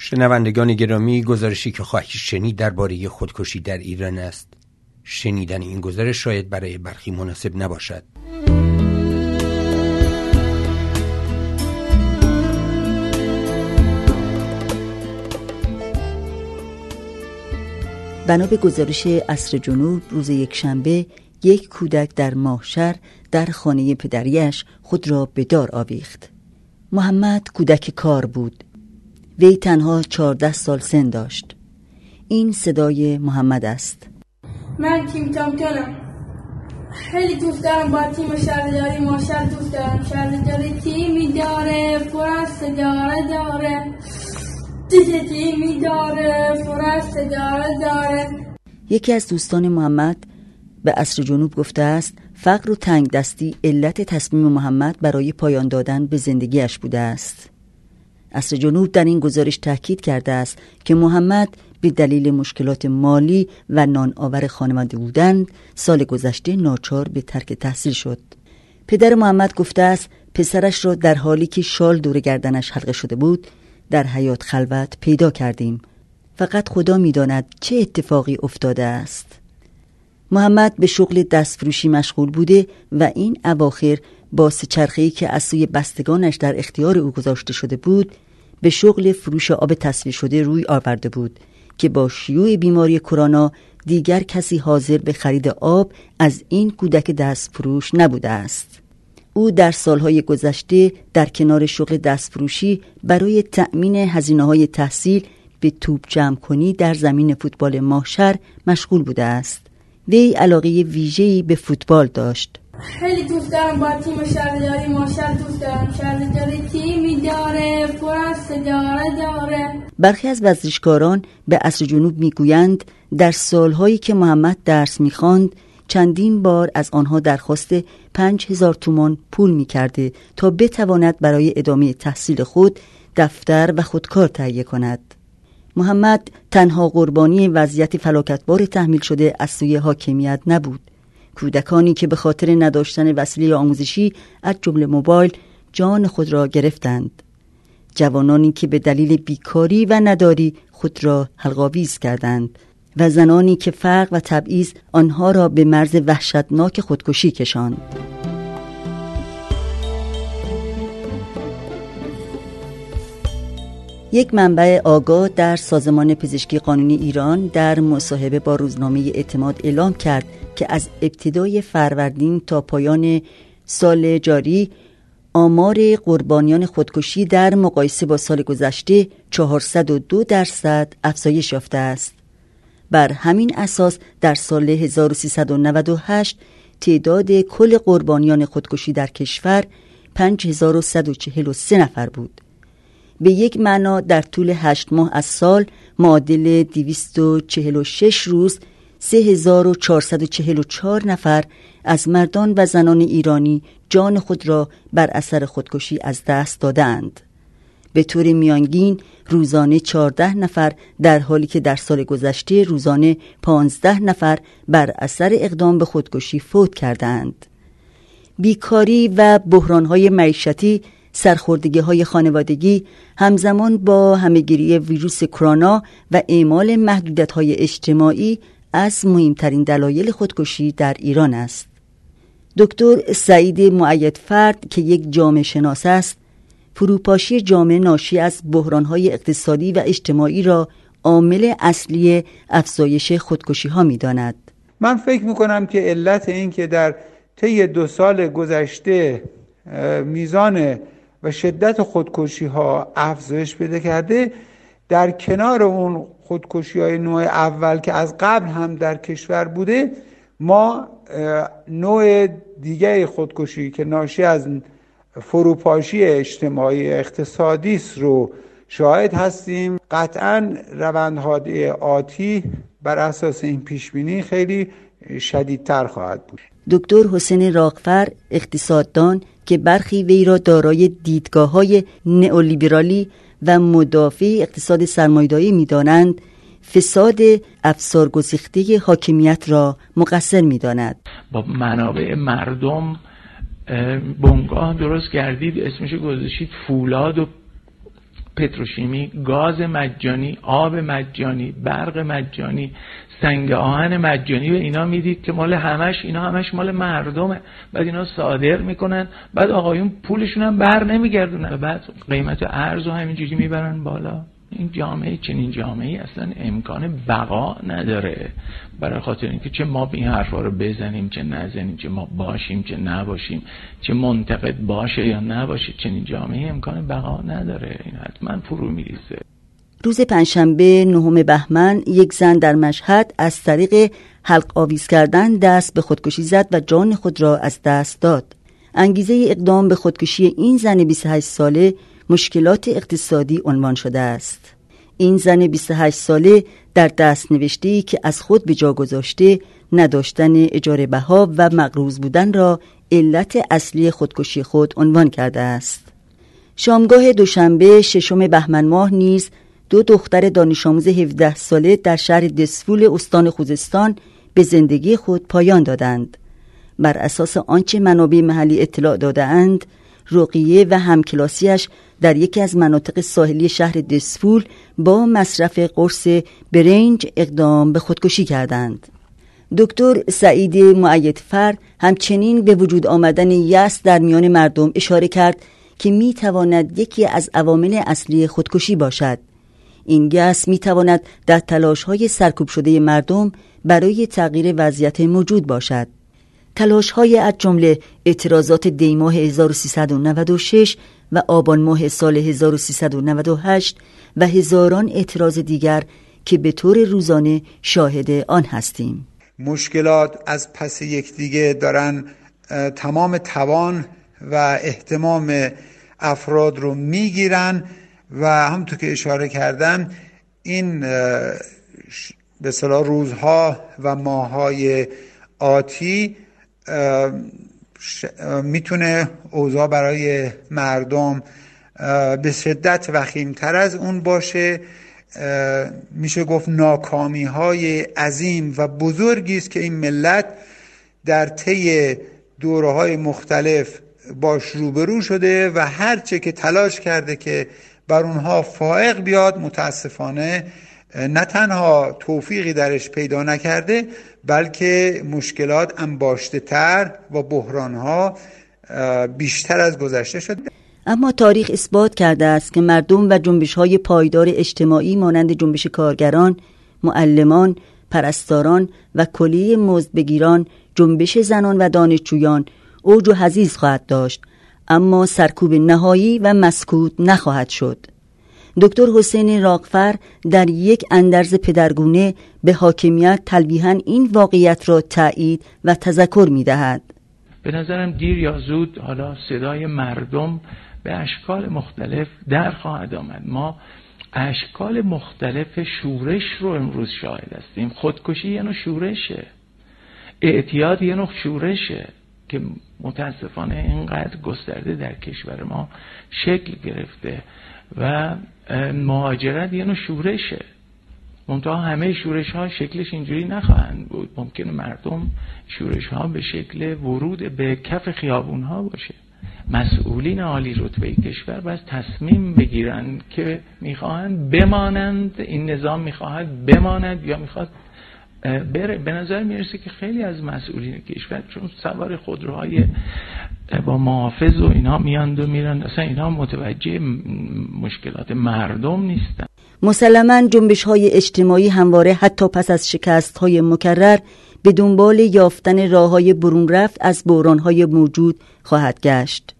شنوندگان گرامی گزارشی که خواهید شنید درباره خودکشی در ایران است. شنیدن این گزارش شاید برای برخی مناسب نباشد. بنا به گزارش اصر جنوب روز یکشنبه یک کودک در ماهشر در خانه پدریش خود را به دار آویخت. محمد کودک کار بود. وی تنها چهارده سال سن داشت. این صدای محمد است. من تیم چامپیونم خیلی دوست دارم با تیم شهرداری ماشر دوست دارم. شهرداری تیمی داره فرست داره. داره تیمی داره فرست داره داره. یکی از دوستان محمد به اصر جنوب گفته است فقر و تنگ دستی علت تصمیم محمد برای پایان دادن به زندگیش بوده است. اصر جنوب در این گزارش تاکید کرده است که محمد به دلیل مشکلات مالی و نان آور خانواده بودند سال گذشته ناچار به ترک تحصیل شد. پدر محمد گفته است پسرش را در حالی که شال دور گردنش حلقه شده بود در حیات خلوت پیدا کردیم. فقط خدا می‌داند چه اتفاقی افتاده است. محمد به شغل دستفروشی مشغول بوده و این اواخر با سچرخه‌ای که از سوی بستگانش در اختیار او گذاشته شده بود به شغل فروش آب تصویر شده روی آورده بود که با شیوع بیماری کرونا دیگر کسی حاضر به خرید آب از این کودک دست فروش نبوده است. او در سالهای گذشته در کنار شغل دستفروشی برای تأمین هزینه های تحصیل به توپ جمع کنی در زمین فوتبال ماهشر مشغول بوده است. وی علاقه ویژه‌ای به فوتبال داشت. خیلی دوست دارم با تیم شهرداری ماشر دوست دارم. شهرداری تیمی داره فرست داره داره. برخی از ورزشکاران به اصر جنوب می‌گویند در سالهایی که محمد درس می‌خواند چندین بار از آنها درخواست پنج هزار تومان پول می‌کرده تا بتواند برای ادامه تحصیل خود دفتر و خودکار تهیه کند. محمد تنها قربانی وضعیت فلاکتبار تحمیل شده از سوی حاکمیت نبود. کودکانی که به خاطر نداشتن وسیله آموزشی از جمله موبایل جان خود را گرفتند. جوانانی که به دلیل بیکاری و نداری خود را حلقاویز کردند و زنانی که فرق و تبعیض آنها را به مرز وحشتناک خودکشی کشاند. یک منبع آگاه در سازمان پزشکی قانونی ایران در مصاحبه با روزنامه اعتماد اعلام کرد که از ابتدای فروردین تا پایان سال جاری آمار قربانیان خودکشی در مقایسه با سال گذشته 402 درصد افزایش یافته است. بر همین اساس در سال 1398 تعداد کل قربانیان خودکشی در کشور 5143 نفر بود. به یک معنا در طول هشت ماه از سال معادل 246 روز 3444 نفر از مردان و زنان ایرانی جان خود را بر اثر خودکشی از دست دادند. به طور میانگین روزانه 14 نفر در حالی که در سال گذشته روزانه 15 نفر بر اثر اقدام به خودکشی فوت کردند. بیکاری و بحرانهای معیشتی سرخوردگی های خانوادگی همزمان با همهگیری ویروس کرونا و اعمال محدودیت های اجتماعی از مهمترین دلایل خودکشی در ایران است. دکتر سعید معید فرد که یک جامعه شناس است فروپاشی جامعه ناشی از بحرانهای اقتصادی و اجتماعی را عامل اصلی افزایش خودکشی ها می داند. من فکر می کنم که علت این که در طی دو سال گذشته میزان و شدت خودکشی ها افزایش پیدا کرده در کنار اون خودکشی های نوع اول که از قبل هم در کشور بوده ما نوع دیگه خودکشی که ناشی از فروپاشی اجتماعی اقتصادی رو شاهد هستیم. قطعا روندهای آتی بر اساس این پیشبینی خیلی شدیدتر خواهد بود. دکتر حسین راقفر اقتصاددان که برخی وی را دارای دیدگاه های نئولیبرالی و مدافع اقتصاد سرمایداری می دانند فساد افسار گسیخته حاکمیت را مقصر می داند. با منابع مردم بنگاه درست کردید اسمش گذاشتید فولاد و پتروشیمی گاز مجانی آب مجانی برق مجانی سنگ آهن مجانی به اینا می‌دید که مال همش اینا همش مال مردمه. بعد اینا صادر می‌کنن بعد آقایون پولشون هم بر نمیگردونن. بعد قیمت ارز و همینجوری می‌برن بالا. این جامعه چنین جامعه اصلا امکان بقا نداره. برای خاطر اینکه چه ما این حرفا رو بزنیم چه نزنیم چه ما باشیم چه نباشیم چه منتقد باشه یا نباشه چنین جامعه امکان بقا نداره. این حتما فرو میریزه. روز پنجشنبه نهم بهمن یک زن در مشهد از طریق حلق آویز کردن دست به خودکشی زد و جان خود را از دست داد. انگیزه اقدام به خودکشی این زن 28 ساله مشکلات اقتصادی عنوان شده است. این زن 28 ساله در دست نوشته که از خود به جا گذاشته نداشتن اجاره بها و مقروض بودن را علت اصلی خودکشی خود عنوان کرده است. شامگاه دوشنبه ششم بهمن ماه نیز دو دختر دانش آموز 17 ساله در شهر دسفول استان خوزستان به زندگی خود پایان دادند بر اساس آنچه منابع محلی اطلاع دادهاند رقیه و همکلاسیش در یکی از مناطق ساحلی شهر دسفول با مصرف قرص برنج اقدام به خودکشی کردند. دکتر سعید معیدفر همچنین به وجود آمدن یس در میان مردم اشاره کرد که می تواند یکی از عوامل اصلی خودکشی باشد. این گس می تواند در تلاش های سرکوب شده مردم برای تغییر وضعیت موجود باشد. تلاش های از جمله اعتراضات دیماه 1396 و آبان ماه سال 1398 و هزاران اعتراض دیگر که به طور روزانه شاهد آن هستیم مشکلات از پس یکدیگه دارن تمام توان و احتمام افراد رو می‌گیرن و همونطور که اشاره کردم این به صلاح روزها و ماهای آتی می‌تونه اوضاع برای مردم به شدت وخیمتر از اون باشه. میشه گفت ناکامی های عظیم و بزرگی است که این ملت در طی دوره های مختلف باش روبرو شده و هرچه که تلاش کرده که بر اونها فائق بیاد متاسفانه نه تنها توفیقی درش پیدا نکرده بلکه مشکلات انباشته تر و بحران ها بیشتر از گذشته شده. اما تاریخ اثبات کرده است که مردم و جنبش های پایدار اجتماعی مانند جنبش کارگران، معلمان، پرستاران و کلیه مزد جنبش زنان و دانشجویان اوج و حزیز خواهد داشت. اما سرکوب نهایی و مسکوت نخواهد شد. دکتر حسین راقفر در یک اندرز پدرگونه به حاکمیت تلویحا این واقعیت را تایید و تذکر می دهد. به نظرم دیر یا زود حالا صدای مردم به اشکال مختلف در خواهد آمد. ما اشکال مختلف شورش رو امروز شاهد هستیم. خودکشی یه نوع شورشه. اعتیاد یه نوع شورشه. که متاسفانه اینقدر گسترده در کشور ما شکل گرفته و مهاجرت یه نوع شورشه. منتها همه شورش ها شکلش اینجوری نخواهند بود. ممکنه مردم شورش ها به شکل ورود به کف خیابون ها باشه. مسئولین عالی رتبه کشور باید تصمیم بگیرند که می‌خواهند بمانند. این نظام می‌خواهد بماند یا می‌خواد بره به نظر می‌رسه که خیلی از مسئولین کشور چون سوار خودروهای با محافظ و اینا میاند و میرن اصلا اینا متوجه مشکلات مردم نیستن. مسلما جنبش های اجتماعی همواره حتی پس از شکست های مکرر به دنبال یافتن راه های برون رفت از بحران های موجود خواهد گشت.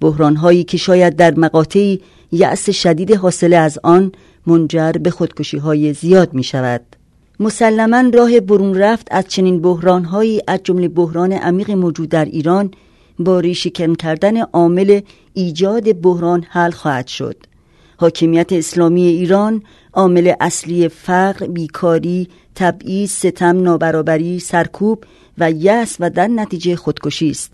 بحران هایی که شاید در مقاطعی یأس شدید حاصله از آن منجر به خودکشی های زیاد می شود مسلما راه برون رفت از چنین بحرانهایی از جمله بحران عمیق موجود در ایران با ریشهکن کردن عامل ایجاد بحران حل خواهد شد حاکمیت اسلامی ایران عامل اصلی فقر، بیکاری، تبعیض، ستم، نابرابری، سرکوب و یأس و در نتیجه خودکشی است.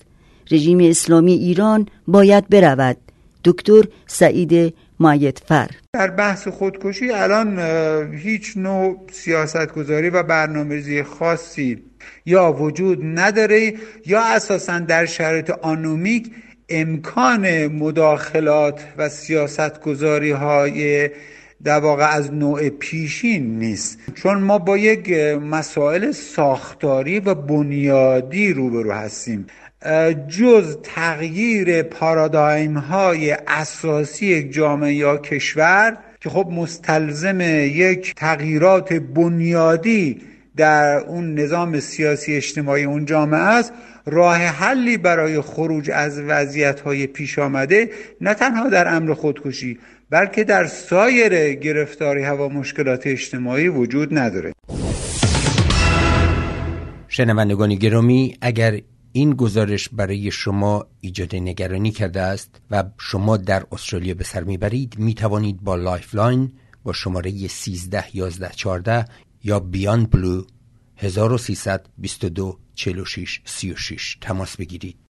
رژیم اسلامی ایران باید برود. دکتر سعید فر در بحث خودکشی الان هیچ نوع سیاستگذاری و برنامه‌ریزی خاصی یا وجود نداره یا اساسا در شرایط آنومیک امکان مداخلات و سیاست گذاری های در واقع از نوع پیشین نیست. چون ما با یک مسائل ساختاری و بنیادی روبرو هستیم. جز تغییر پارادایم های اساسی یک جامعه یا کشور که خب مستلزم یک تغییرات بنیادی در اون نظام سیاسی اجتماعی اون جامعه است راه حلی برای خروج از وضعیت های پیش آمده نه تنها در امر خودکشی بلکه در سایر گرفتاری و مشکلات اجتماعی وجود نداره. شنوندگان گرامی اگر این گزارش برای شما ایجاد نگرانی کرده است و شما در استرالیا به سر می‌برید. می توانید با Lifeline با شماره 13 11 14 یا بیان بلو 1322 46 36 تماس بگیرید.